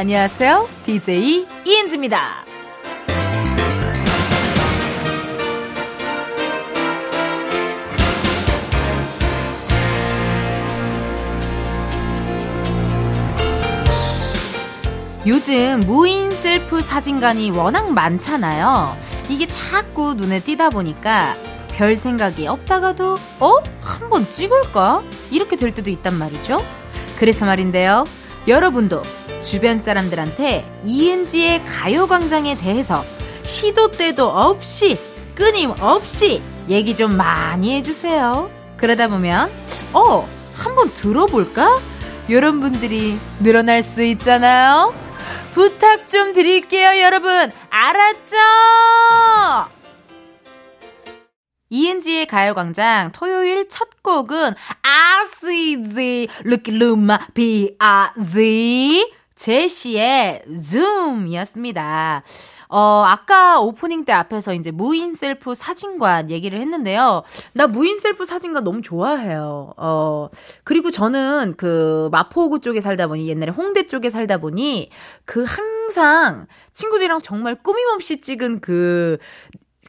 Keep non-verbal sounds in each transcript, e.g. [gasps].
안녕하세요. DJ 이은지입니다. 요즘 무인 셀프 사진관이 워낙 많잖아요. 이게 자꾸 눈에 띄다 보니까 별 생각이 없다가도, 어? 한번 찍을까? 이렇게 될 때도 있단 말이죠. 그래서 말인데요. 여러분도 주변 사람들한테 이은지의 가요광장에 대해서 시도 때도 없이 끊임없이 얘기 좀 많이 해주세요. 그러다 보면, 어, 한번 들어볼까? 이런 분들이 늘어날 수 있잖아요. 부탁 좀 드릴게요, 여러분. 알았죠? 이은지의 가요광장 토요일 첫 곡은 아시지 루키루마 비아지 제시의 줌이었습니다. 어, 아까 오프닝 때 앞에서 이제 무인 셀프 사진관 얘기를 했는데요. 나 무인 셀프 사진관 너무 좋아해요. 어, 그리고 저는 그 마포구 쪽에 살다 보니 옛날에 홍대 쪽에 살다 보니 그 항상 친구들이랑 정말 꾸밈없이 찍은 그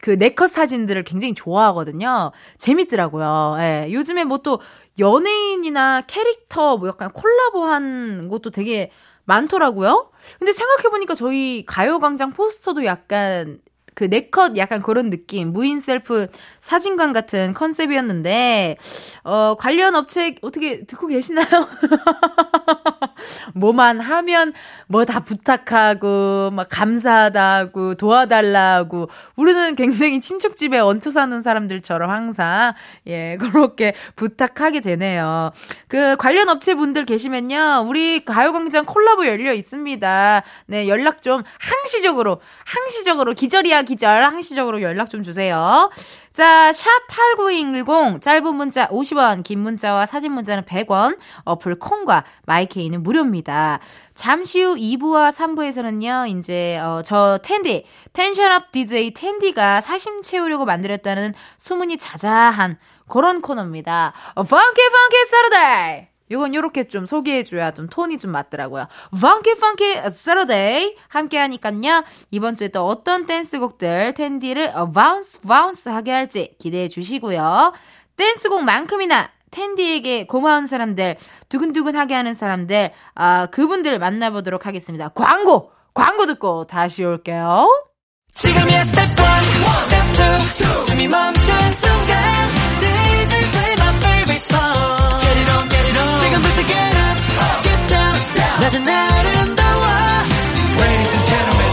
그 네컷 사진들을 굉장히 좋아하거든요. 재밌더라고요. 예. 요즘에 뭐 또 연예인이나 캐릭터 뭐 약간 콜라보한 것도 되게 많더라고요. 근데 생각해보니까 저희 가요광장 포스터도 약간 그 네컷 약간 그런 느낌 무인 셀프 사진관 같은 컨셉이었는데 어 관련 업체 어떻게 듣고 계시나요? [laughs] 뭐만 하면 뭐 다 부탁하고 막 감사하다고 도와달라고 우리는 굉장히 친척집에 얹혀 사는 사람들처럼 항상 예 [laughs] 그렇게 부탁하게 되네요. 그 관련 업체 분들 계시면요 우리 가요광장 콜라보 열려 있습니다. 네 연락 좀 항시적으로 항시적으로 기절이야 기절 항시적으로 연락 좀 주세요. 자, 샵 8910, 짧은 문자 50원, 긴 문자와 사진 문자는 100원, 어플 콩과 마이케이는 무료입니다. 잠시 후 2부와 3부에서는요, 이제, 어, 저 텐디, tension up DJ 텐디가 사심 채우려고 만들었다는 소문이 자자한 그런 코너입니다. Funky Funky Saturday! 요건 요렇게 좀 소개해줘야 좀 톤이 좀 맞더라고요. Funky Funky Saturday 함께 하니깐요. 이번 주에 또 어떤 댄스곡들 텐디를 bounce bounce 하게 할지 기대해 주시고요. 댄스곡만큼이나 텐디에게 고마운 사람들, 두근두근하게 하는 사람들, 아, 그분들 만나보도록 하겠습니다. 광고! 광고 듣고 다시 올게요. 지금이야 스텝 1, 스텝 2, 숨이 멈춘 순간 DJ play my favorite song 낮은 아름다워. Ladies and gentlemen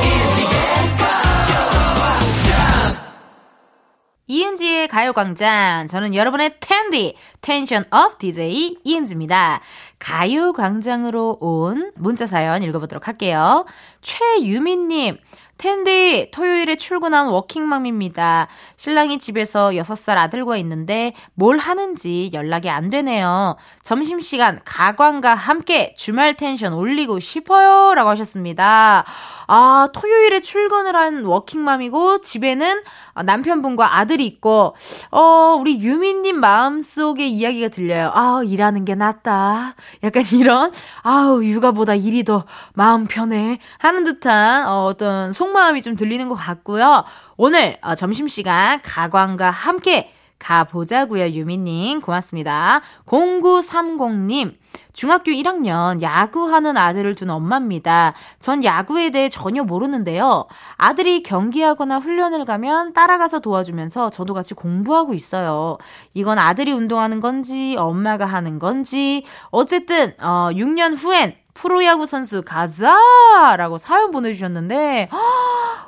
이은지의 가요광장. 저는 여러분의 텐디 텐션 up DJ 이은지입니다. 가요광장으로 온 문자 사연 읽어보도록 할게요. 최유민님 텐디, 토요일에 출근한 워킹맘입니다. 신랑이 집에서 6살 아들과 있는데 뭘 하는지 연락이 안 되네요. 점심시간 가광과 함께 주말 텐션 올리고 싶어요. 라고 하셨습니다. 아, 토요일에 출근을 한 워킹맘이고 집에는 남편분과 아들이 있고, 어, 우리 유미님 마음속에 이야기가 들려요. 아, 일하는 게 낫다. 약간 [laughs] 이런, 아우, 육아보다 일이 더 마음 편해. 하는 듯한 어, 어떤 속마음이 좀 들리는 것 같고요. 오늘 어, 점심시간 가광과 함께 가보자고요, 유미님. 고맙습니다. 0930님. 중학교 1학년 야구하는 아들을 둔 엄마입니다. 전 야구에 대해 전혀 모르는데요. 아들이 경기하거나 훈련을 가면 따라가서 도와주면서 저도 같이 공부하고 있어요. 이건 아들이 운동하는 건지 엄마가 하는 건지 어쨌든 어 6년 후엔 프로야구 선수 가자라고 사연 보내주셨는데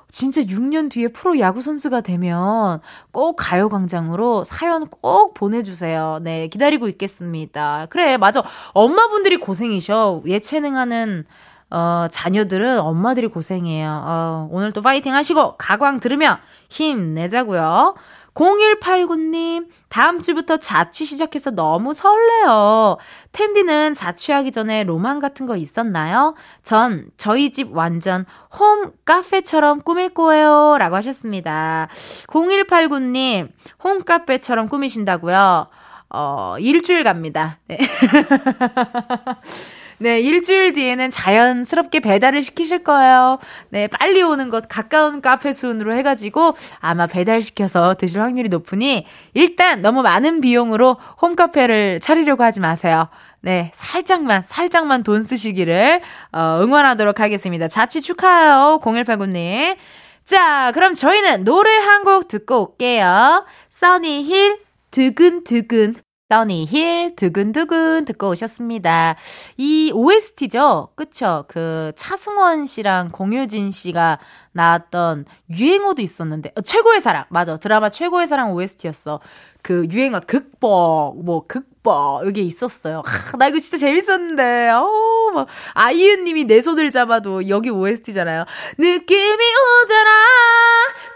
진짜 6년 뒤에 프로야구 선수가 되면 꼭 가요광장으로 사연 꼭 보내주세요. 네 기다리고 있겠습니다. 그래 맞아 엄마분들이 고생이셔 예체능하는 어, 자녀들은 엄마들이 고생해요. 어, 오늘 또 파이팅 하시고, 가광 들으며 힘내자고요. 0189님, 다음 주부터 자취 시작해서 너무 설레요. 텐디는 자취하기 전에 로망 같은 거 있었나요? 전 저희 집 완전 홈 카페처럼 꾸밀 거예요. 라고 하셨습니다. 0189님, 홈 카페처럼 꾸미신다고요? 어, 일주일 갑니다. 네. [laughs] 네, 일주일 뒤에는 자연스럽게 배달을 시키실 거예요. 네, 빨리 오는 것 가까운 카페 순으로 해가지고 아마 배달시켜서 드실 확률이 높으니 일단 너무 많은 비용으로 홈카페를 차리려고 하지 마세요. 네, 살짝만, 살짝만 돈 쓰시기를, 어, 응원하도록 하겠습니다. 자취 축하해요, 0189님. 자, 그럼 저희는 노래 한 곡 듣고 올게요. 써니힐, 두근두근. 써니힐 두근두근 듣고 오셨습니다. 이 OST죠? 그쵸? 그 차승원 씨랑 공효진 씨가 나왔던 유행어도 있었는데 어, 최고의 사랑 맞아 드라마 최고의 사랑 OST였어. 그 유행어 극복 뭐 극복 여기 있었어요. 아, 나 이거 진짜 재밌었는데. 어, 뭐 아이유님이 내 손을 잡아도 여기 OST잖아요. 느낌이 오잖아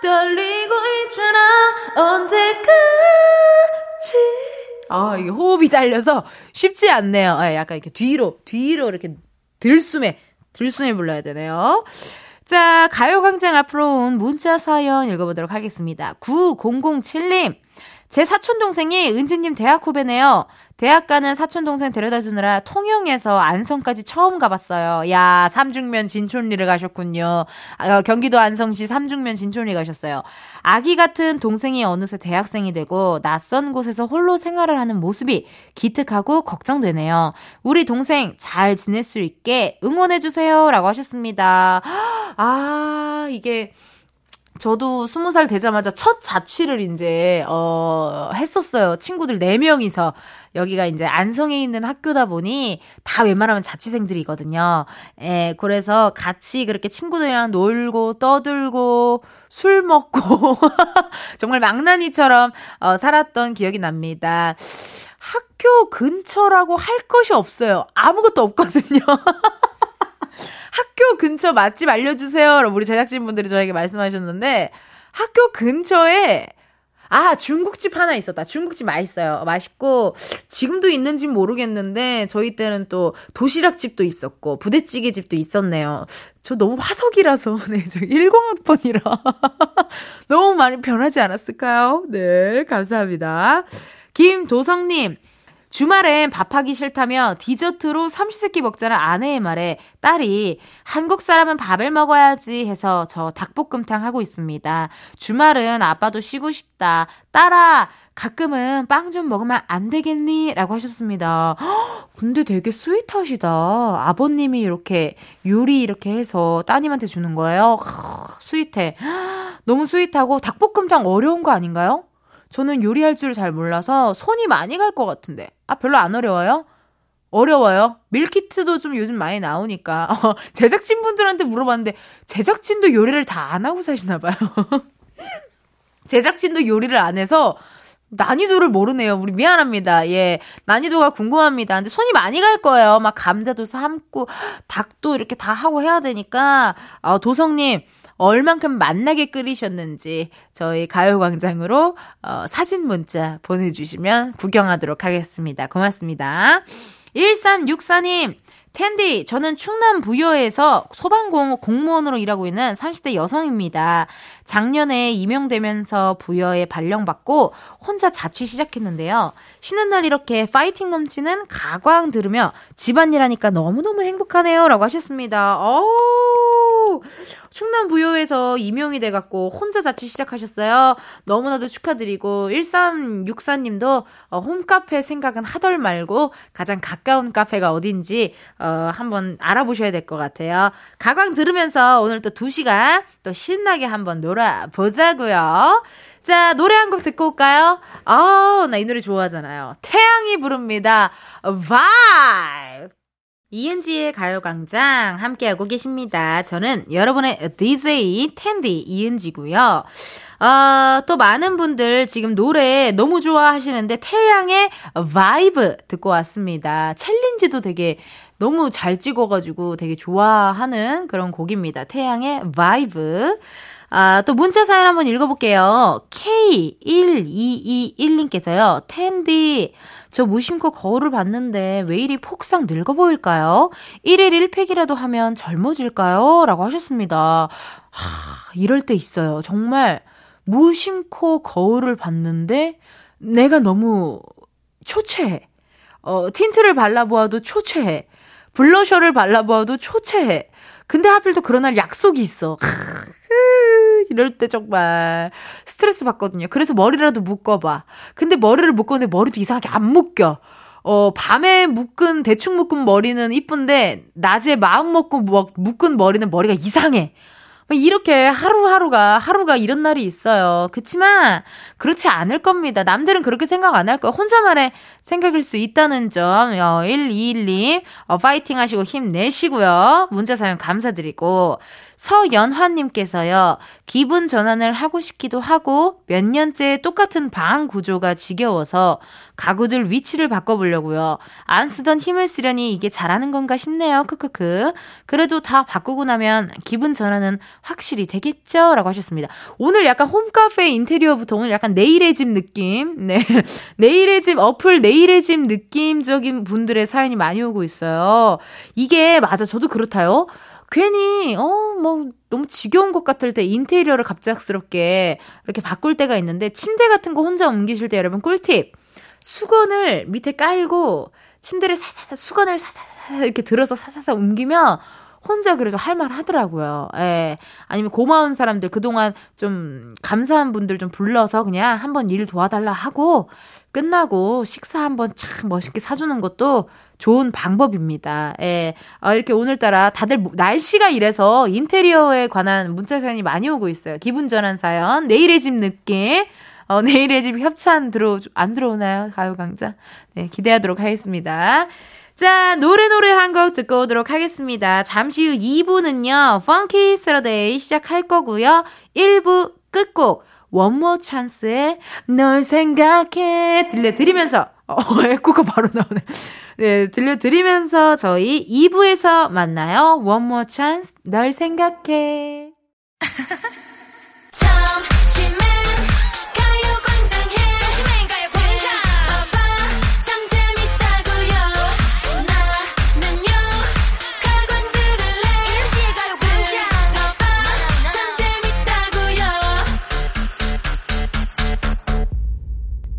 떨리고 있잖아 언제까지 아, 이게 호흡이 달려서 쉽지 않네요. 아, 약간 이렇게 뒤로, 뒤로 이렇게 들숨에, 들숨에 불러야 되네요. 자, 가요광장 앞으로 온 문자 사연 읽어보도록 하겠습니다. 9007님. 제 사촌동생이 은지님 대학 후배네요. 대학 가는 사촌 동생 데려다 주느라 통영에서 안성까지 처음 가봤어요. 야, 삼중면 진촌리를 가셨군요. 아, 경기도 안성시 삼중면 진촌리 가셨어요. 아기 같은 동생이 어느새 대학생이 되고 낯선 곳에서 홀로 생활을 하는 모습이 기특하고 걱정되네요. 우리 동생 잘 지낼 수 있게 응원해 주세요. 라고 하셨습니다. 아, 이게. 저도 스무 살 되자마자 첫 자취를 이제, 어, 했었어요. 친구들 네 명이서 여기가 이제 안성에 있는 학교다 보니 다 웬만하면 자취생들이거든요. 예, 그래서 같이 그렇게 친구들이랑 놀고 떠들고 술 먹고 [laughs] 정말 망나니처럼 어, 살았던 기억이 납니다. 학교 근처라고 할 것이 없어요. 아무것도 없거든요. [laughs] 학교 근처 맛집 알려주세요. 우리 제작진분들이 저에게 말씀하셨는데, 학교 근처에, 아, 중국집 하나 있었다. 중국집 맛있어요. 맛있고, 지금도 있는지 모르겠는데, 저희 때는 또 도시락집도 있었고, 부대찌개집도 있었네요. 저 너무 화석이라서, [laughs] 네, 저 10학번이라. [laughs] 너무 많이 변하지 않았을까요? 네, 감사합니다. 김도성님, 주말엔 밥하기 싫다며 디저트로 삼시세끼 먹자는 아내의 말에 딸이 한국 사람은 밥을 먹어야지 해서 저 닭볶음탕 하고 있습니다. 주말은 아빠도 쉬고 싶다. 딸아, 가끔은 빵 좀 먹으면 안 되겠니? 라고 하셨습니다. [gasps] 근데 되게 sweet하시다. 아버님이 이렇게 요리 이렇게 해서 따님한테 주는 거예요. 스윗해. [gasps] 너무 sweet하고 닭볶음탕 어려운 거 아닌가요? 저는 요리할 줄 잘 몰라서 손이 많이 갈 것 같은데. 아, 별로 안 어려워요? 어려워요. 밀키트도 좀 요즘 많이 나오니까. [laughs] 어, 제작진분들한테 물어봤는데, 제작진도 요리를 다 안 하고 사시나 봐요. [laughs] 제작진도 요리를 안 해서, 난이도를 모르네요. 우리 미안합니다. 예. 난이도가 궁금합니다. 근데 손이 많이 갈 거예요. 막 감자도 삶고, 닭도 이렇게 다 하고 해야 되니까, 어, 도성님, 얼만큼 만나게 끓이셨는지 저희 가요광장으로 어, 사진 문자 보내주시면 구경하도록 하겠습니다. 고맙습니다. 1364님, 텐디, 저는 충남 부여에서 소방공 공무원으로 일하고 있는 30대 여성입니다. 작년에 임용되면서 부여에 발령받고 혼자 자취 시작했는데요. 쉬는 날 이렇게 파이팅 넘치는 가광 들으며 집안일 하니까 너무너무 행복하네요. 라고 하셨습니다. 어우, 충남 부여에서 임용이 돼갖고 혼자 자취 시작하셨어요. 너무나도 축하드리고 1364님도 어, 홈카페 생각은 하덜 말고 가장 가까운 카페가 어딘지 어, 한번 알아보셔야 될 것 같아요. 가광 들으면서 오늘 또 2시간 또 신나게 한번 놀아보자고요. 자, 노래 한 곡 듣고 올까요? 아, 나 이 노래 좋아하잖아요. 태양이 부릅니다. 바 이! 이은지의 가요광장 함께하고 계십니다. 저는 여러분의 DJ 텐디 이은지고요. 어, 또 많은 분들 지금 노래 너무 좋아하시는데 태양의 VIBE 듣고 왔습니다. 챌린지도 되게 너무 잘 찍어가지고 되게 좋아하는 그런 곡입니다. 태양의 VIBE. 아, 또 문자 사연 한번 읽어볼게요. K1221님께서요. 텐디, 저 무심코 거울을 봤는데 왜 이리 폭삭 늙어 보일까요? 1일 1팩이라도 하면 젊어질까요? 라고 하셨습니다. 하, 이럴 때 있어요. 정말 무심코 거울을 봤는데 내가 너무 초췌해. 어, 틴트를 발라보아도 초췌해. 블러셔를 발라보아도 초췌해. 근데 하필 또 그런 날 약속이 있어. 이럴 때 정말 스트레스 받거든요. 그래서 머리라도 묶어봐. 근데 머리를 묶었는데 머리도 이상하게 안 묶여. 어, 밤에 묶은, 대충 묶은 머리는 이쁜데, 낮에 마음 먹고 묶은 머리는 머리가 이상해. 이렇게 하루하루가, 하루가 이런 날이 있어요. 그치만, 그렇지 않을 겁니다. 남들은 그렇게 생각 안 할 거예요. 혼자만의 생각일 수 있다는 점, 어, 1212, 어, 파이팅 하시고 힘내시고요. 문자 사연 감사드리고, 서연화님께서요, 기분 전환을 하고 싶기도 하고, 몇 년째 똑같은 방 구조가 지겨워서, 가구들 위치를 바꿔보려고요. 안 쓰던 힘을 쓰려니 이게 잘하는 건가 싶네요. 크크크. 그래도 다 바꾸고 나면 기분 전환은 확실히 되겠죠? 라고 하셨습니다. 오늘 약간 홈카페 인테리어부터 오늘 약간 내일의 집 느낌, 네. [laughs] 내일의 집, 어플 내일의 집 느낌적인 분들의 사연이 많이 오고 있어요. 이게, 맞아. 저도 그렇다요. 괜히, 어, 뭐, 너무 지겨운 것 같을 때 인테리어를 갑작스럽게 이렇게 바꿀 때가 있는데, 침대 같은 거 혼자 옮기실 때 여러분 꿀팁. 수건을 밑에 깔고, 침대를 사사사, 수건을 사사사 이렇게 들어서 사사사 옮기면, 혼자 그래도 할 말 하더라고요. 예. 아니면 고마운 사람들, 그동안 좀 감사한 분들 좀 불러서 그냥 한번 일 도와달라 하고, 끝나고 식사 한번 참 멋있게 사주는 것도 좋은 방법입니다. 예. 어, 이렇게 오늘따라 다들 날씨가 이래서 인테리어에 관한 문자 사연이 많이 오고 있어요. 기분 전환 사연, 내일의 집 느낌. 어, 내일의 집 협찬 들어, 안 들어오나요? 가요광장. 네, 기대하도록 하겠습니다. 자, 노래 노래 한 곡 듣고 오도록 하겠습니다. 잠시 후 2부는요, Funky Saturday 시작할 거고요. 1부 끝곡, One More Chance의 널 생각해 들려드리면서, 어, 에코가 바로 나오네. 네, 들려드리면서 저희 2부에서 만나요. One More Chance, 널 생각해. [laughs]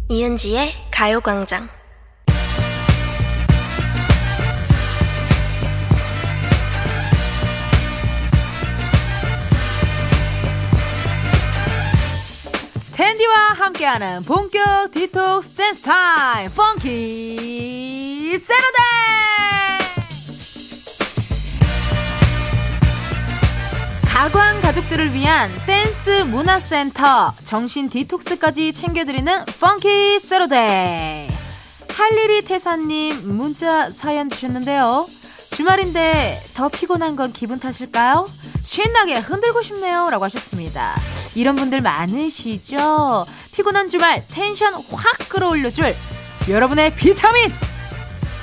이은지의 가요광장. 텐디와 함께하는 본격 디톡스 댄스 타임 Funky Saturday 가광 가족들을 위한 댄스 문화센터. 정신 디톡스까지 챙겨드리는 Funky Saturday 할일이 태사님 문자 사연 주셨는데요. 주말인데 더 피곤한 건 기분 탓일까요? 신나게 흔들고 싶네요 라고 하셨습니다. 이런 분들 많으시죠? 피곤한 주말 텐션 확 끌어올려줄 여러분의 비타민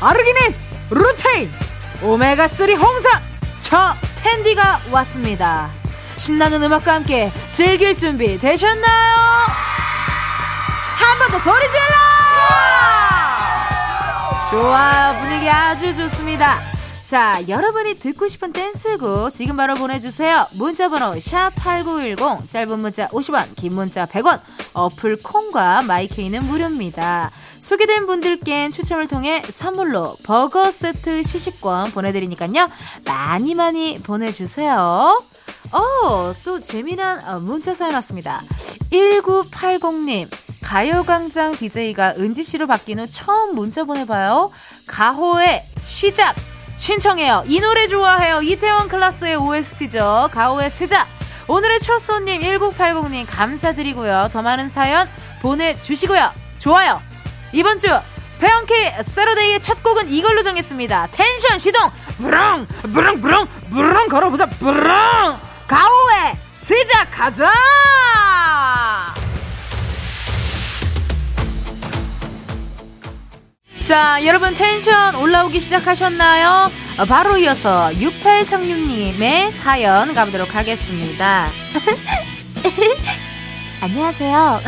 아르기닌 루테인 오메가3 홍삼 저 텐디가 왔습니다. 신나는 음악과 함께 즐길 준비 되셨나요? 한 번 더 소리 질러! 좋아요. 분위기 아주 좋습니다. 자, 여러분이 듣고 싶은 댄스곡 지금 바로 보내주세요. 문자번호 샵8910, 짧은 문자 50원, 긴 문자 100원, 어플 콩과 마이케이는 무료입니다. 소개된 분들께는 추첨을 통해 선물로 버거 세트 시식권 보내드리니까요. 많이 많이 보내주세요. 어, 또 재미난 어, 문자 사연 왔습니다. 1980님. 가요광장 DJ가 은지씨로 바뀐 후 처음 문자 보내봐요. 가호의 시작! 신청해요. 이 노래 좋아해요. 이태원 클라스의 OST죠. 가호의 시작! 오늘의 첫 손님 1980님 감사드리고요. 더 많은 사연 보내주시고요. 좋아요. 이번 주 배영키 세러데이의 첫 곡은 이걸로 정했습니다. 텐션 시동 브렁 브렁 브렁 브렁 걸어보자 브렁 가오의 시작하자 자 여러분 텐션 올라오기 시작하셨나요? 어, 바로 이어서 6836님의 사연 가보도록 하겠습니다. [laughs] 안녕하세요.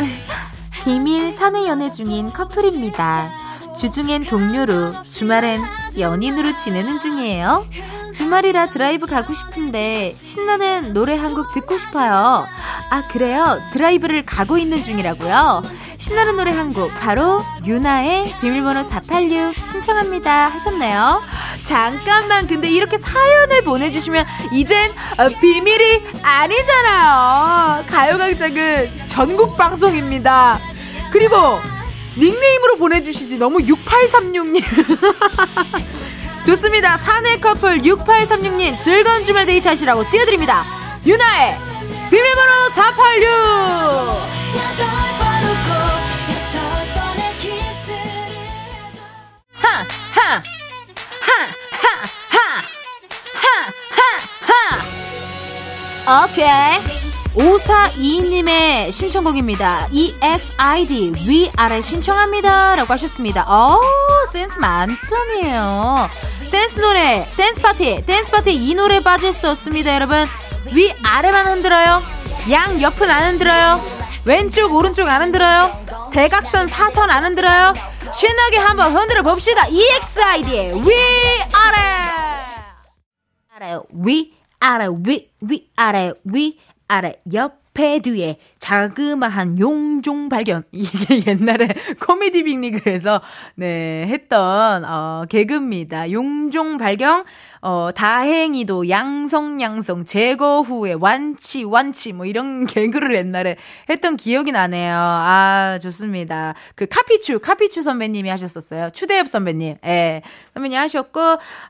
비밀 사내 연애 중인 커플입니다. 주중엔 동료로, 주말엔 연인으로 지내는 중이에요. 주말이라 드라이브 가고 싶은데 신나는 노래 한 곡 듣고 싶어요. 아, 그래요? 드라이브를 가고 있는 중이라고요? 신나는 노래 한 곡 바로 유나의 비밀번호 486 신청합니다 하셨네요. 잠깐만 근데 이렇게 사연을 보내주시면 이젠 어, 비밀이 아니잖아요. 가요광장은 전국 방송입니다. 그리고 닉네임으로 보내주시지 너무 6836님 [laughs] 좋습니다. 사내 커플 6836님 즐거운 주말 데이트 하시라고 띄워드립니다. 유나의 비밀번호 486 하, 하, 하, 하, 하, 하, 하, 하. 오케이. 5422님의 신청곡입니다. EXID 위아래 신청합니다. 라고 하셨습니다. 어 센스 만점이에요. 댄스 노래, 댄스 파티, 댄스 파티 이 노래 빠질 수 없습니다, 여러분. 위아래만 흔들어요. 양 옆은 안 흔들어요. 왼쪽, 오른쪽 안 흔들어요. 대각선, 사선 안 흔들어요. 신나게 한번 흔들어 봅시다. EXID의 위아래! 아래, 위, 아래, 위, 위, 아래, 위, 아래, 옆에, 뒤에, 자그마한 용종 발견. [laughs] 이게 옛날에 코미디 빅리그에서, 네, 했던, 어, 개그입니다. 용종 발견, 어, 다행히도 양성양성, 제거 후에 완치, 완치, 뭐 이런 [laughs] 개그를 옛날에 했던 기억이 나네요. 아, 좋습니다. 그 카피추, 카피추 선배님이 하셨었어요. 추대엽 선배님. 예. 선배님 하셨고,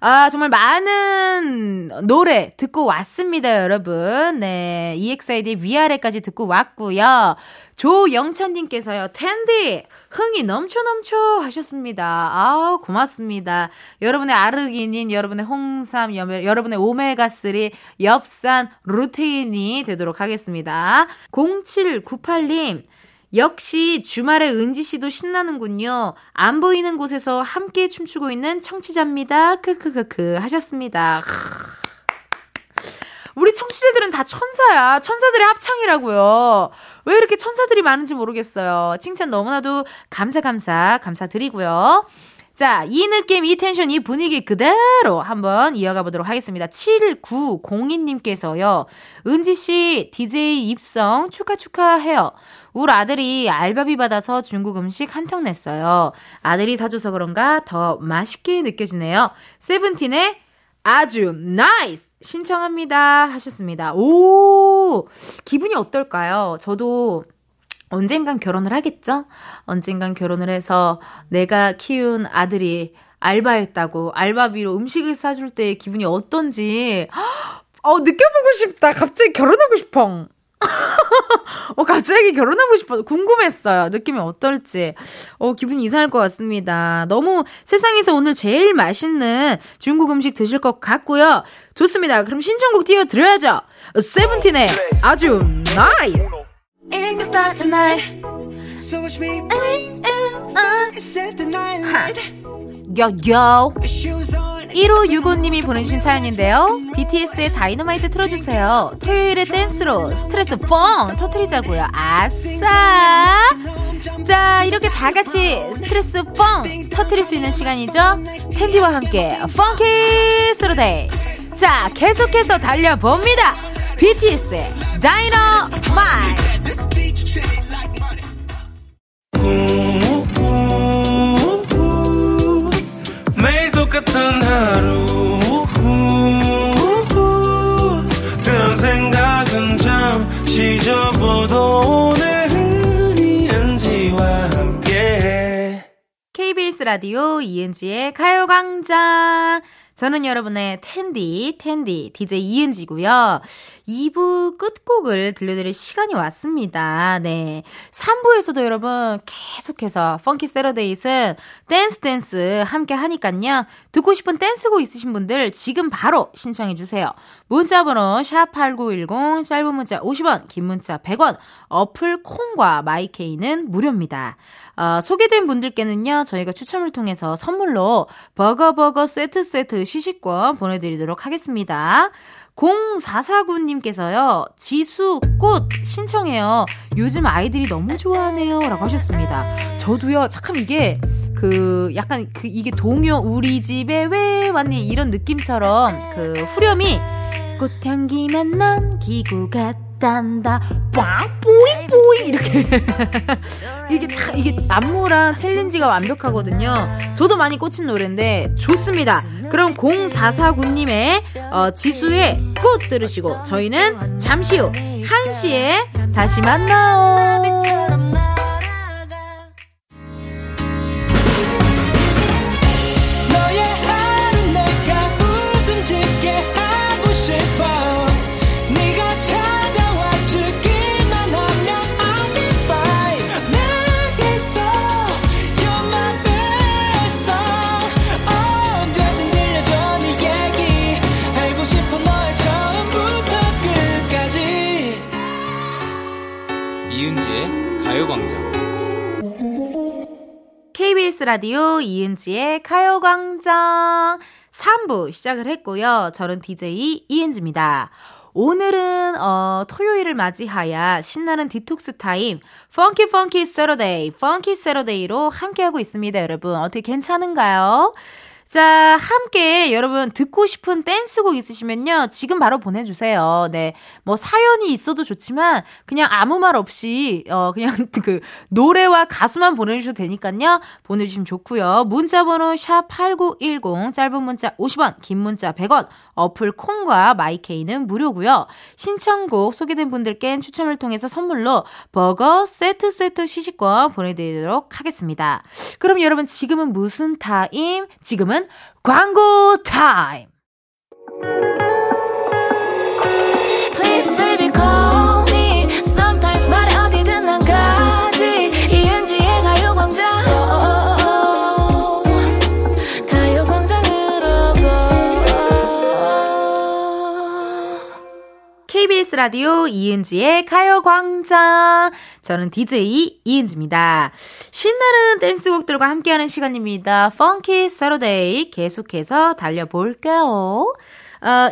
아, 정말 많은 노래 듣고 왔습니다, 여러분. 네. EXID 위아래까지 듣고 왔고요. 조영찬님께서요, 텐디, 흥이 넘쳐 넘쳐 하셨습니다. 아 고맙습니다. 여러분의 아르기닌, 여러분의 홍삼, 여러분의 오메가3, 엽산, 루테인이 되도록 하겠습니다. 0798님, 역시 주말에 은지 씨도 신나는군요. 안 보이는 곳에서 함께 춤추고 있는 청취자입니다. 크크크크 하셨습니다. 우리 청취자들은 다 천사야. 천사들의 합창이라고요. 왜 이렇게 천사들이 많은지 모르겠어요. 칭찬 너무나도 감사, 감사, 감사드리고요. 자, 이 느낌, 이 텐션, 이 분위기 그대로 한번 이어가 보도록 하겠습니다. 7902님께서요. 은지씨, DJ 입성 축하 축하해요. 우리 아들이 알바비 받아서 중국 음식 한턱 냈어요. 아들이 사줘서 그런가 더 맛있게 느껴지네요. 세븐틴의 아주 NICE 신청합니다 하셨습니다. 오 기분이 어떨까요? 저도 언젠간 결혼을 하겠죠? 언젠간 결혼을 해서 내가 키운 아들이 알바했다고 알바비로 음식을 사줄 때 기분이 어떤지 어 느껴보고 싶다. 갑자기 결혼하고 싶어. [laughs] 어, 갑자기 결혼하고 싶어. 궁금했어요. 느낌이 어떨지. 어, 기분이 이상할 것 같습니다. 너무 세상에서 오늘 제일 맛있는 중국 음식 드실 것 같고요. 좋습니다. 그럼 신청곡 띄워드려야죠. 세븐틴의 아주 NICE. 요요 1565님이 보내주신 사연인데요. BTS의 다이너마이트 틀어주세요. 토요일에 댄스로 스트레스 뻥 터트리자고요. 아싸! 자, 이렇게 다 같이 스트레스 뻥 터트릴 수 있는 시간이죠. 텐디와 함께 Funky Saturday. 자, 계속해서 달려봅니다. BTS의 다이너마이트. 같은 하루. 그런 생각은 잠시 접어도 오늘은 이은지와 함께. KBS 라디오 이은지의 가요광장. 저는 여러분의 텐디, 텐디, DJ 이은지고요. 2부 끝곡을 들려드릴 시간이 왔습니다. 네. 3부에서도 여러분 계속해서 funky Saturday는 댄스 댄스 함께 하니깐요. 듣고 싶은 댄스곡 있으신 분들 지금 바로 신청해 주세요. 문자 번호 샵8910 짧은 문자 50원, 긴 문자 100원. 어플 콩과 마이케이는 무료입니다. 어, 소개된 분들께는요. 저희가 추첨을 통해서 선물로 버거버거 세트 세트 시식권 보내 드리도록 하겠습니다. 0449님께서요, 지수 꽃 신청해요. 요즘 아이들이 너무 좋아하네요. 라고 하셨습니다. 저도요, 참 이게, 그, 약간 그, 이게 동요, 우리 집에 왜 왔니? 이런 느낌처럼 그 후렴이 꽃향기만 남기고 갔 단다. 꽝, 뿌잉! 뽀이 이렇게 [laughs] 이게 다 이게 안무랑 챌린지가 완벽하거든요. 저도 많이 꽂힌 노래인데 좋습니다. 그럼 0449님의 어, 지수의 꽃 들으시고 저희는 잠시 후 1시에 다시 만나요. 라디오 이은지의 가요광장 3부 시작을 했고요. 저는 DJ 이은지입니다. 오늘은 어 토요일을 맞이하여 신나는 디톡스 타임 funky funky Saturday funky Saturday로 함께하고 있습니다, 여러분. 어떻게 괜찮은가요? 자, 함께 여러분 듣고 싶은 댄스곡 있으시면요. 지금 바로 보내주세요. 네. 뭐 사연이 있어도 좋지만 그냥 아무 말 없이, 어, 그냥 [laughs] 그 노래와 가수만 보내주셔도 되니까요. 보내주시면 좋고요. 문자번호 샵8910, 짧은 문자 50원, 긴 문자 100원, 어플 콩과 마이케이는 무료고요. 신청곡 소개된 분들께는 추첨을 통해서 선물로 버거 세트 세트 시식권 보내드리도록 하겠습니다. 그럼 여러분 지금은 무슨 타임? 지금은 광고 타임! KBS 라디오 이은지의 가요광장. 저는 DJ 이은지입니다. 신나는 댄스곡들과 함께하는 시간입니다. Funky Saturday 계속해서 달려볼게요. 어,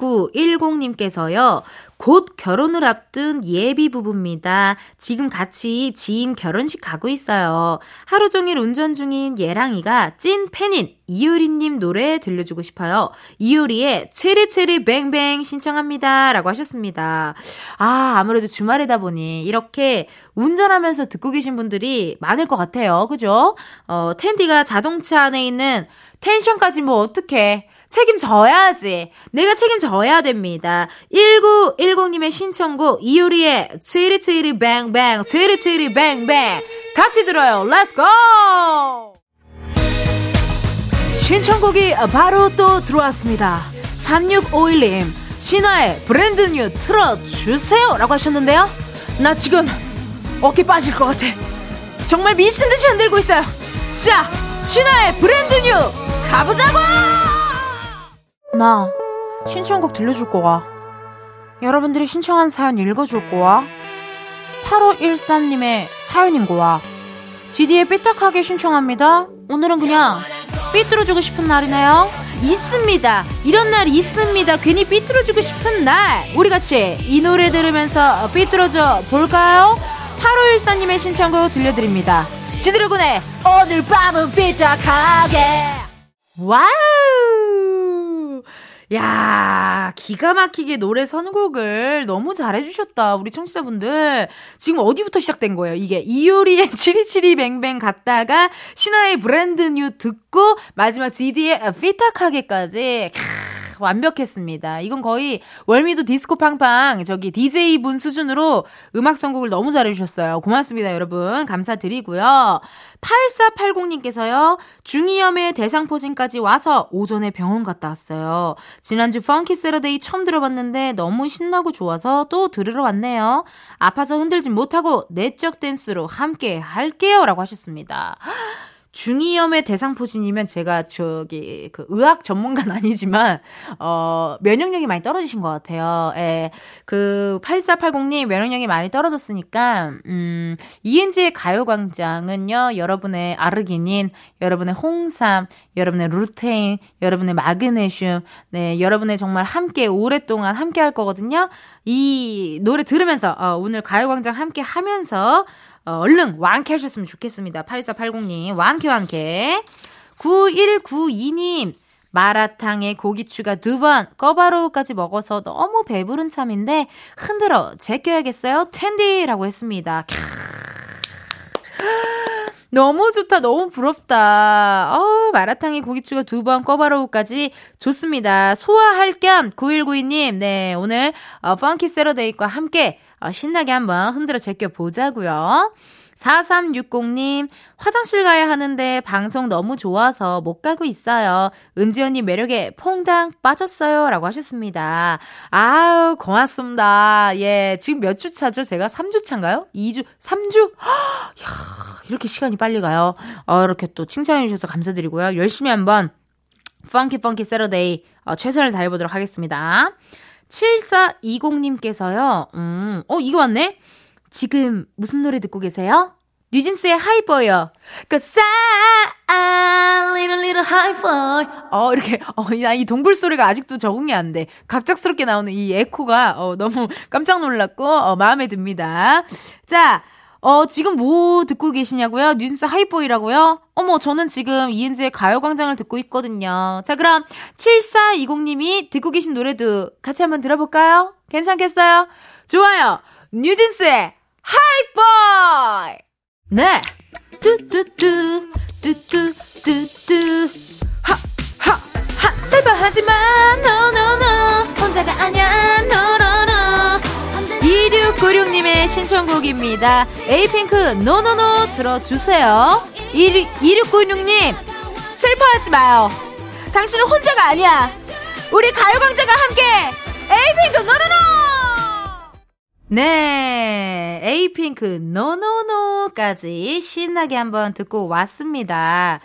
1910님께서요. 곧 결혼을 앞둔 예비 부부입니다. 지금 같이 지인 결혼식 가고 있어요. 하루 종일 운전 중인 예랑이가 찐 팬인 이효리님 노래 들려주고 싶어요. 이효리의 체리체리 뱅뱅 신청합니다. 라고 하셨습니다. 아, 아무래도 주말이다 보니 이렇게 운전하면서 듣고 계신 분들이 많을 것 같아요. 그죠? 어, 텐디가 자동차 안에 있는 텐션까지 뭐 어떻게 책임져야지. 내가 책임져야 됩니다. 1910님의 신청곡 이효리의 츠리츠리 뱅뱅 츠리츠리 뱅뱅 같이 들어요. Go! 신청곡이 바로 또 들어왔습니다. 3651님 신화의 Brand New 틀어주세요 라고 하셨는데요. 나 지금 어깨 빠질 것 같아. 정말 미친 듯이 흔들고 있어요. 자, 신화의 Brand New 가보자고! 나 신청곡 들려줄 거야. 여러분들이 신청한 사연 읽어줄 거야. 8513님의 사연인 거야. GD에 삐딱하게 신청합니다. 오늘은 그냥 삐뚤어주고 싶은 날이네요. 있습니다. 이런 날 있습니다. 괜히 삐뚤어주고 싶은 날. 우리 같이 이 노래 들으면서 삐뚤어져 볼까요? 8514님의 신청곡 들려드립니다. 지드래곤의 오늘 밤은 삐딱하게. 와우! 야, 기가 막히게 노래 선곡을 너무 잘해주셨다. 우리 청취자분들. 지금 어디부터 시작된 거예요? 이게 이효리의 [laughs] Chitty Chitty Bang Bang 갔다가 신화의 Brand New 듣고 마지막 GD의 피탁하게까지. 완벽했습니다. 이건 거의 월미도 디스코 팡팡 저기 DJ 분 수준으로 음악 선곡을 너무 잘해주셨어요. 고맙습니다, 여러분. 감사드리고요. 8480님께서요, 중이염에 대상포진까지 와서 오전에 병원 갔다 왔어요. 지난주 funky Saturday 처음 들어봤는데 너무 신나고 좋아서 또 들으러 왔네요. 아파서 흔들진 못하고 내적 댄스로 함께 할게요. 라고 하셨습니다. 중이염의 대상포진이면 제가 저기 그 의학 전문가는 [laughs] 아니지만 어 면역력이 많이 떨어지신 것 같아요. 예. 그 8480님 면역력이 많이 떨어졌으니까 음 이은지의 가요 광장은요. 여러분의 아르기닌, 여러분의 홍삼, 여러분의 루테인, 여러분의 마그네슘, 네, 여러분의 정말 함께 오랫동안 함께 할 거거든요. 이 노래 들으면서 어 오늘 가요 광장 함께 하면서 어, 얼른 완쾌하셨으면 좋겠습니다. 8480님, 완쾌, 완쾌. 9192님, 마라탕에 고기 추가 두 번, 꺼바로우까지 먹어서 너무 배부른 참인데 흔들어 제껴야겠어요? 텐디 라고 했습니다. 너무 좋다. 너무 부럽다. 어, 마라탕에 고기추가 두 번, 꿔바로우까지 좋습니다. 소화할 겸 9192님, 네, 오늘 어, 펑키 세러데이과 함께 어, 신나게 한번 흔들어 제껴 보자고요. 4360님, 화장실 가야 하는데 방송 너무 좋아서 못 가고 있어요. 은지 언니 매력에 퐁당 빠졌어요. 라고 하셨습니다. 아우, 고맙습니다. 예, 지금 몇 주 차죠? 제가 3주 차인가요? 2주, 3주? 야 이렇게 시간이 빨리 가요. 어, 이렇게 또 칭찬해 주셔서 감사드리고요. 열심히 한번 funky funky Saturday 어, 최선을 다해보도록 하겠습니다. 7420님께서요, 음, 어, 이거 왔네? 지금 무슨 노래 듣고 계세요? 뉴진스의 Hype Boy요. Cause I, little, little high for. 어, 이렇게, 어, 이 동굴 소리가 아직도 적응이 안 돼. 갑작스럽게 나오는 이 에코가, 어, 너무 [laughs] 깜짝 놀랐고, 어, 마음에 듭니다. 자, 어, 지금 뭐 듣고 계시냐고요? 뉴진스 하이보이라고요? 어머, 저는 지금 이은지의 가요광장을 듣고 있거든요. 자, 그럼 7420님이 듣고 계신 노래도 같이 한번 들어볼까요? 괜찮겠어요? 좋아요. 뉴진스의 하이보이! 네. 뚜뚜뚜, 뚜뚜뚜뚜. 하, 하, 하, 살벌하지만, no, no, no. 혼자가 아니야, no, no, no. 2696님의 신청곡입니다. 에이핑크, No No No 틀어주세요. 2696님, 슬퍼하지 마요. 당신은 혼자가 아니야. 우리 가요광장과 함께, 에이핑크, No No No! 네, 에이핑크 No No No까지 신나게 한번 듣고 왔습니다.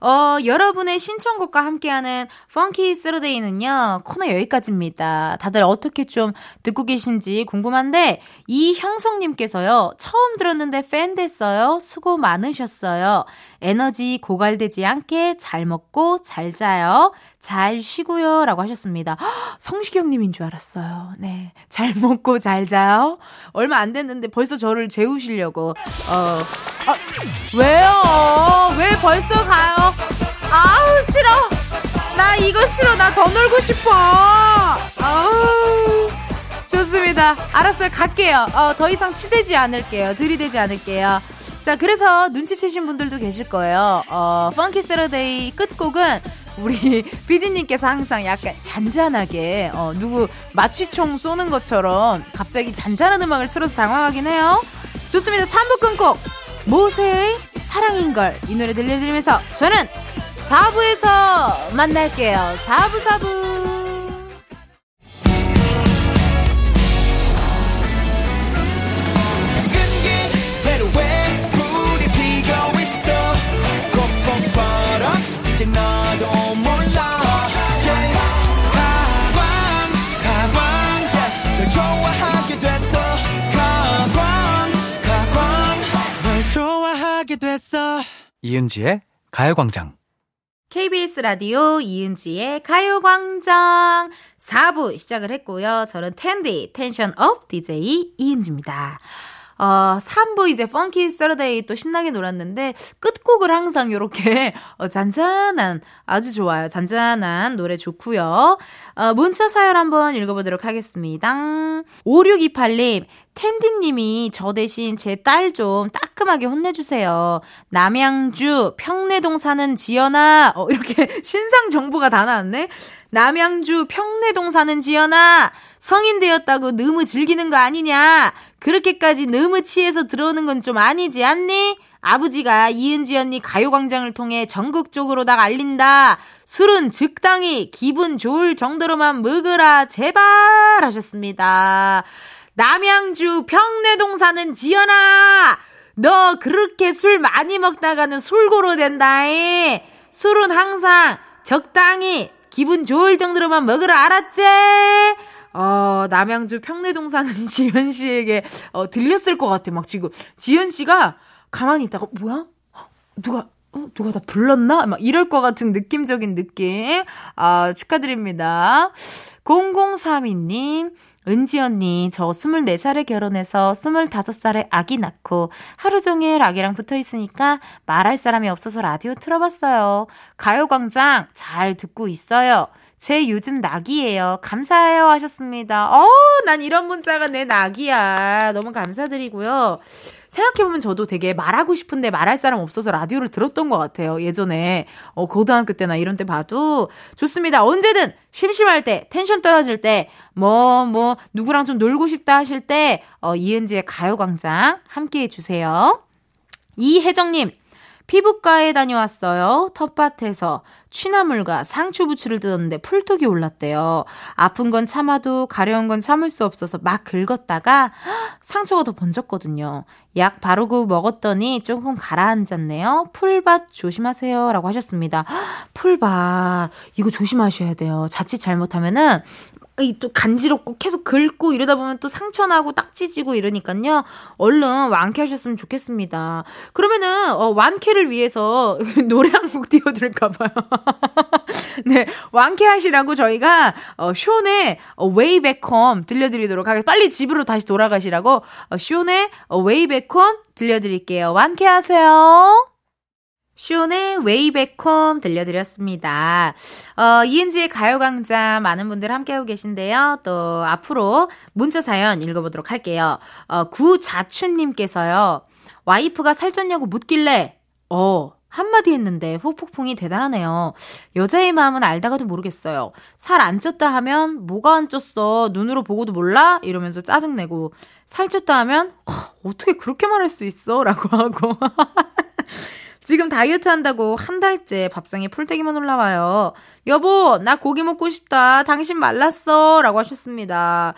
어, 여러분의 신청곡과 함께하는 funky Saturday는요, 코너 여기까지입니다. 다들 어떻게 좀 듣고 계신지 궁금한데, 이형성님께서요, 처음 들었는데 팬 됐어요. 수고 많으셨어요. 에너지 고갈되지 않게 잘 먹고 잘 자요. 잘 쉬고요. 라고 하셨습니다. 성시경님인 줄 알았어요. 네. 잘 먹고 잘 자요. 얼마 안 됐는데 벌써 저를 재우시려고. 어, 아, 왜요? 왜 벌써 가요? 아우, 싫어. 나 이거 싫어. 나 더 놀고 싶어. 아우. 좋습니다. 알았어요. 갈게요. 어, 더 이상 치대지 않을게요. 들이대지 않을게요. 자, 그래서 눈치채신 분들도 계실 거예요. 어, 펑키 세러데이 끝곡은 우리 [laughs] 비디님께서 항상 약간 잔잔하게, 어, 누구 마취총 쏘는 것처럼 갑자기 잔잔한 음악을 틀어서 당황하긴 해요. 좋습니다. 3부 끝곡. 모세의 사랑인걸. 이 노래 들려드리면서 저는 4부에서 만날게요. 4부, 4부. 이은지의 가요광장. KBS 라디오 이은지의 가요광장 4부 시작을 했고요. 저는 텐디, tension up DJ 이은지입니다. 어, 3부 이제 funky Saturday 또 신나게 놀았는데 끝곡을 항상 이렇게 [laughs] 어, 잔잔한 아주 좋아요. 잔잔한 노래 좋고요. 어, 문자 사연 한번 읽어보도록 하겠습니다. 5628님 텐디님이 저 대신 제 딸 좀 따끔하게 혼내주세요. 남양주 평내동 사는 지연아 어, 이렇게 [laughs] 신상 정보가 다 나왔네. 남양주 평내동 사는 지연아 성인 되었다고 너무 즐기는 거 아니냐? 그렇게까지 너무 취해서 들어오는 건 좀 아니지 않니? 아버지가 이은지 언니 가요광장을 통해 전국적으로 다 알린다. 술은 적당히 기분 좋을 정도로만 먹으라 제발 하셨습니다. 남양주 평내동 사는 지연아 너 그렇게 술 많이 먹다가는 술고로 된다잉. 술은 항상 적당히 기분 좋을 정도로만 먹으라 알았지? 어, 남양주 평내동 사는 [laughs] 지현 씨에게 어, 들렸을 것 같아. 막 지금 지현 씨가 가만히 있다가 뭐야? 누가 어, 누가 다 불렀나? 막 이럴 것 같은 느낌적인 느낌. 아, 축하드립니다. 0032님, 은지 언니, 저 24살에 결혼해서 25살에 아기 낳고 하루 종일 아기랑 붙어 있으니까 말할 사람이 없어서 라디오 틀어봤어요. 가요광장 잘 듣고 있어요. 제 요즘 낙이에요. 감사해요 하셨습니다. 어, 난 이런 문자가 내 낙이야. 너무 감사드리고요. 생각해보면 저도 되게 말하고 싶은데 말할 사람 없어서 라디오를 들었던 것 같아요. 예전에, 어, 고등학교 때나 이런 때 봐도 좋습니다. 언제든 심심할 때, 텐션 떨어질 때, 뭐, 뭐, 누구랑 좀 놀고 싶다 하실 때, 어, 이은지의 가요광장 함께 해주세요. 이혜정님, 피부과에 다녀왔어요. 텃밭에서 취나물과 상추 부추를 뜯었는데 풀독이 올랐대요. 아픈 건 참아도 가려운 건 참을 수 없어서 막 긁었다가 [gasps] 상처가 더 번졌거든요. 약 바르고 먹었더니 조금 가라앉았네요. 풀밭 조심하세요. 라고 하셨습니다. [gasps] 풀밭. 이거 조심하셔야 돼요. 자칫 잘못하면은 이 또 간지럽고 계속 긁고 이러다 보면 또 상처나고 딱지지고 이러니까요. 얼른 완쾌하셨으면 좋겠습니다. 그러면은 어, 완쾌를 위해서 [laughs] 노래 한 곡 띄워드릴까 봐요. [laughs] 네, 완쾌하시라고 저희가 어, 쇼네 어, Way 들려드리도록 하겠습니다. 빨리 집으로 다시 돌아가시라고 어, 쇼네 어, Way 들려드릴게요. 완쾌하세요. 쇼의 웨이백홈 들려드렸습니다. 어, 이은지의 가요광장 많은 분들 함께하고 계신데요. 또 앞으로 문자 사연 읽어보도록 할게요. 어, 구자춘님께서요. 와이프가 살쪘냐고 묻길래 어 한마디 했는데 후폭풍이 대단하네요. 여자의 마음은 알다가도 모르겠어요. 살 안 쪘다 하면 뭐가 안 쪘어? 눈으로 보고도 몰라? 이러면서 짜증내고 살쪘다 하면 어, 어떻게 그렇게 말할 수 있어? 라고 하고 [laughs] 지금 다이어트 한다고 한 달째 밥상에 풀떼기만 올라와요. 여보, 나 고기 먹고 싶다. 당신 말랐어. 라고 하셨습니다.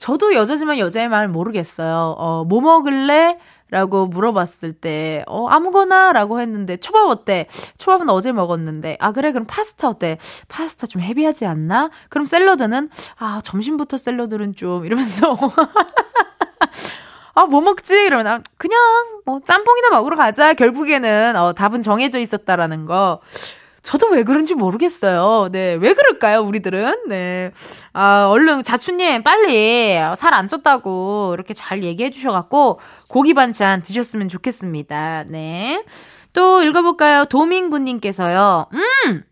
저도 여자지만 여자의 말 모르겠어요. 어, 뭐 먹을래? 라고 물어봤을 때, 어, 아무거나 라고 했는데, 초밥 어때? 초밥은 어제 먹었는데, 아, 그래, 그럼 파스타 어때? 파스타 좀 헤비하지 않나? 그럼 샐러드는, 아, 점심부터 샐러드는 좀, 이러면서. [laughs] 아, 뭐 먹지? 이러면, 아, 그냥, 뭐, 짬뽕이나 먹으러 가자. 결국에는, 어, 답은 정해져 있었다라는 거. 저도 왜 그런지 모르겠어요. 네. 왜 그럴까요, 우리들은? 네. 아, 얼른 자춘님, 빨리 살 안 쪘다고 이렇게 잘 얘기해 주셔갖고 고기 반찬 드셨으면 좋겠습니다. 네. 또 읽어볼까요? 도민구님께서요. 음!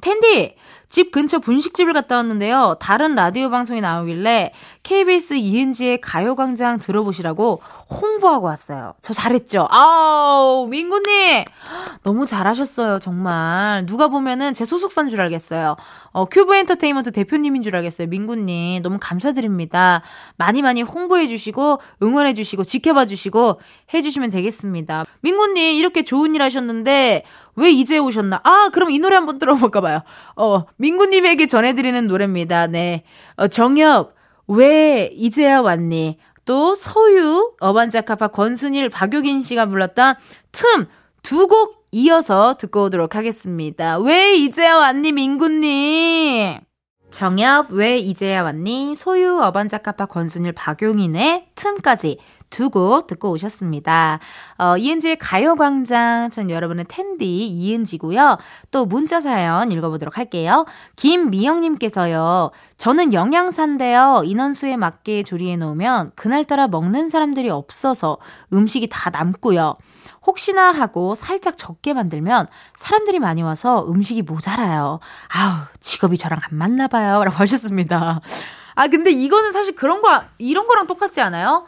텐디! 집 근처 분식집을 갔다 왔는데요. 다른 라디오 방송이 나오길래 KBS 이은지의 가요광장 들어보시라고 홍보하고 왔어요. 저 잘했죠? 아우, 민구님! [gasps] 너무 잘하셨어요, 정말. 누가 보면은 제 소속사인 줄 알겠어요. 어, 큐브 엔터테인먼트 대표님인 줄 알겠어요. 민구님. 너무 감사드립니다. 많이 많이 홍보해주시고, 응원해주시고, 지켜봐주시고, 해주시면 되겠습니다. 민구님, 이렇게 좋은 일 하셨는데, 왜 이제 오셨나? 아, 그럼 이 노래 한번 들어볼까 봐요. 어, 민구님에게 전해드리는 노래입니다. 네. 어, 정엽, 왜 이제야 왔니? 또 서유, 어반자카파 권순일, 박효긴 씨가 불렀던 틈 두 곡 이어서 듣고 오도록 하겠습니다. 왜 이제야 왔니, 민구님? 정엽, 왜 이제야 왔니? 소유, 어반자카파, 권순일, 박용인의 틈까지 두 곡 듣고 오셨습니다. 어, 이은지의 가요광장, 전 여러분의 텐디 이은지고요. 또 문자 사연 읽어보도록 할게요. 김미영님께서요. 저는 영양사인데요. 인원수에 맞게 조리해 놓으면 그날따라 먹는 사람들이 없어서 음식이 다 남고요. 혹시나 하고 살짝 적게 만들면 사람들이 많이 와서 음식이 모자라요. 아우, 직업이 저랑 안 맞나 봐요. 라고 하셨습니다. 아, 근데 이거는 사실 그런 거, 이런 거랑 똑같지 않아요?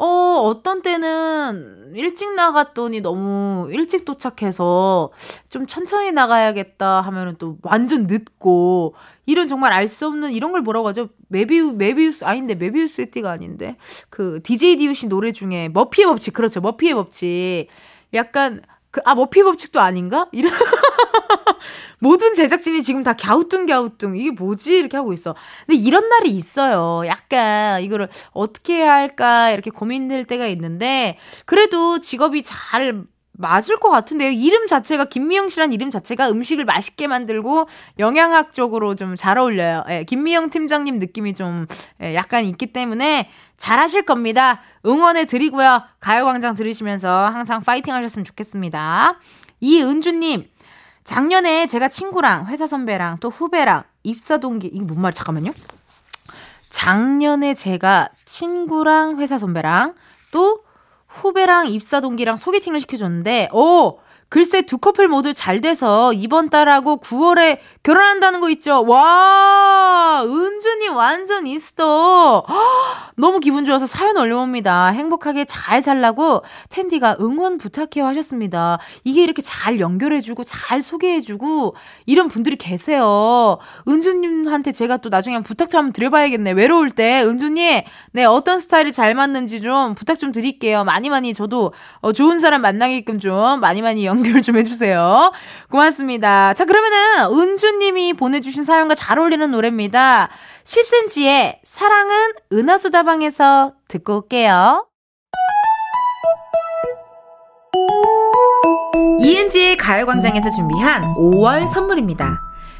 어, 어떤 때는 일찍 나갔더니 너무 일찍 도착해서 좀 천천히 나가야겠다 하면은 또 완전 늦고 이런 정말 알 수 없는 이런 걸 뭐라고 하죠? 뫼비우 뫼비우스 아닌데 뫼비우스의 띠가 아닌데 그 DJ DOC 노래 중에 머피의 법칙 그렇죠. 머피의 법칙. 약간 그, 아, 머피 법칙도 아닌가? 이런. [laughs] 모든 제작진이 지금 다 갸우뚱 갸우뚱. 이게 뭐지? 이렇게 하고 있어. 근데 이런 날이 있어요. 약간 이거를 어떻게 해야 할까? 이렇게 고민될 때가 있는데, 그래도 직업이 잘 맞을 것 같은데요. 이름 자체가 김미영 씨란 이름 자체가 음식을 맛있게 만들고 영양학적으로 좀 잘 어울려요. 예, 김미영 팀장님 느낌이 좀 예, 약간 있기 때문에 잘하실 겁니다. 응원해 드리고요. 가요광장 들으시면서 항상 파이팅 하셨으면 좋겠습니다. 이은주님, 작년에 제가 친구랑 회사 선배랑 또 후배랑 입사 동기, 이게 뭔 말이 잠깐만요. 작년에 제가 친구랑 회사 선배랑 또 후배랑 입사 동기랑 소개팅을 시켜줬는데, 오! 글쎄 두 커플 모두 잘 돼서 이번 달하고 9월에 결혼한다는 거 있죠. 와, 은주님 완전 있어. 너무 기분 좋아서 사연 올려봅니다. 행복하게 잘 살라고 텐디가 응원 부탁해요 하셨습니다. 이게 이렇게 잘 연결해주고 잘 소개해주고 이런 분들이 계세요. 은주님한테 제가 또 나중에 부탁 좀 드려봐야겠네. 외로울 때 은주님, 네 어떤 스타일이 잘 맞는지 좀 부탁 좀 드릴게요. 많이 많이 저도 어, 좋은 사람 만나게끔 좀 많이 많이 연. 연결 좀 해주세요. 고맙습니다. 자, 그러면은 은주님이 보내주신 사연과 잘 어울리는 노래입니다. 10cm의 사랑은 은하수다방에서 듣고 올게요. 이은지의 가요광장에서 준비한 5월 선물입니다.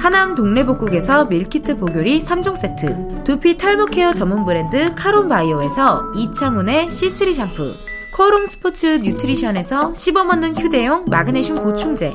하남 동래복국에서 밀키트 복요리 3종 세트, 두피 탈모 케어 전문 브랜드 카론바이오에서 이창훈의 C3 샴푸, 코롬 스포츠 뉴트리션에서 씹어먹는 휴대용 마그네슘 보충제,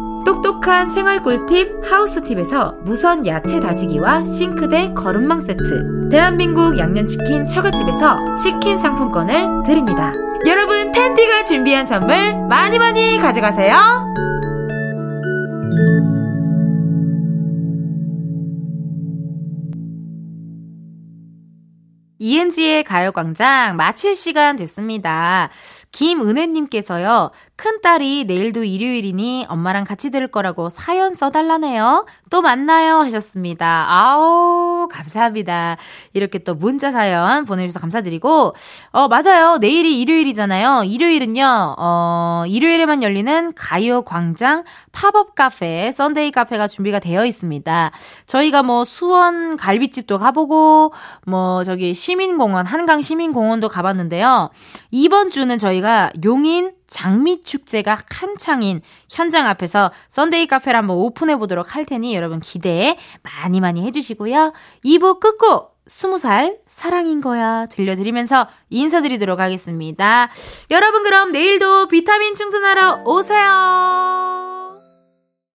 똑똑한 생활 꿀팁 하우스팁에서 무선 야채 다지기와 싱크대 거름망 세트. 대한민국 양념치킨 처갓집에서 치킨 상품권을 드립니다. 여러분 텐디가 준비한 선물 많이 많이 가져가세요. 이은지의 가요광장 마칠 시간 됐습니다. 김은혜님께서요, 큰딸이 내일도 일요일이니 엄마랑 같이 들을 거라고 사연 써달라네요. 또 만나요 하셨습니다. 아우, 감사합니다. 이렇게 또 문자 사연 보내주셔서 감사드리고, 어, 맞아요. 내일이 일요일이잖아요. 일요일은요, 어, 일요일에만 열리는 가요 광장 팝업 카페, 썬데이 카페가 준비가 되어 있습니다. 저희가 뭐 수원 갈비집도 가보고, 뭐 저기 시민공원, 한강 시민공원도 가봤는데요. 이번 주는 저희가 용인 장미축제가 한창인 현장 앞에서 썬데이 카페를 한번 오픈해 보도록 할 테니 여러분 기대 많이 많이 해주시고요. 2부 끝곡 20살 사랑인 거야 들려드리면서 인사드리도록 하겠습니다. 여러분 그럼 내일도 비타민 충전하러 오세요.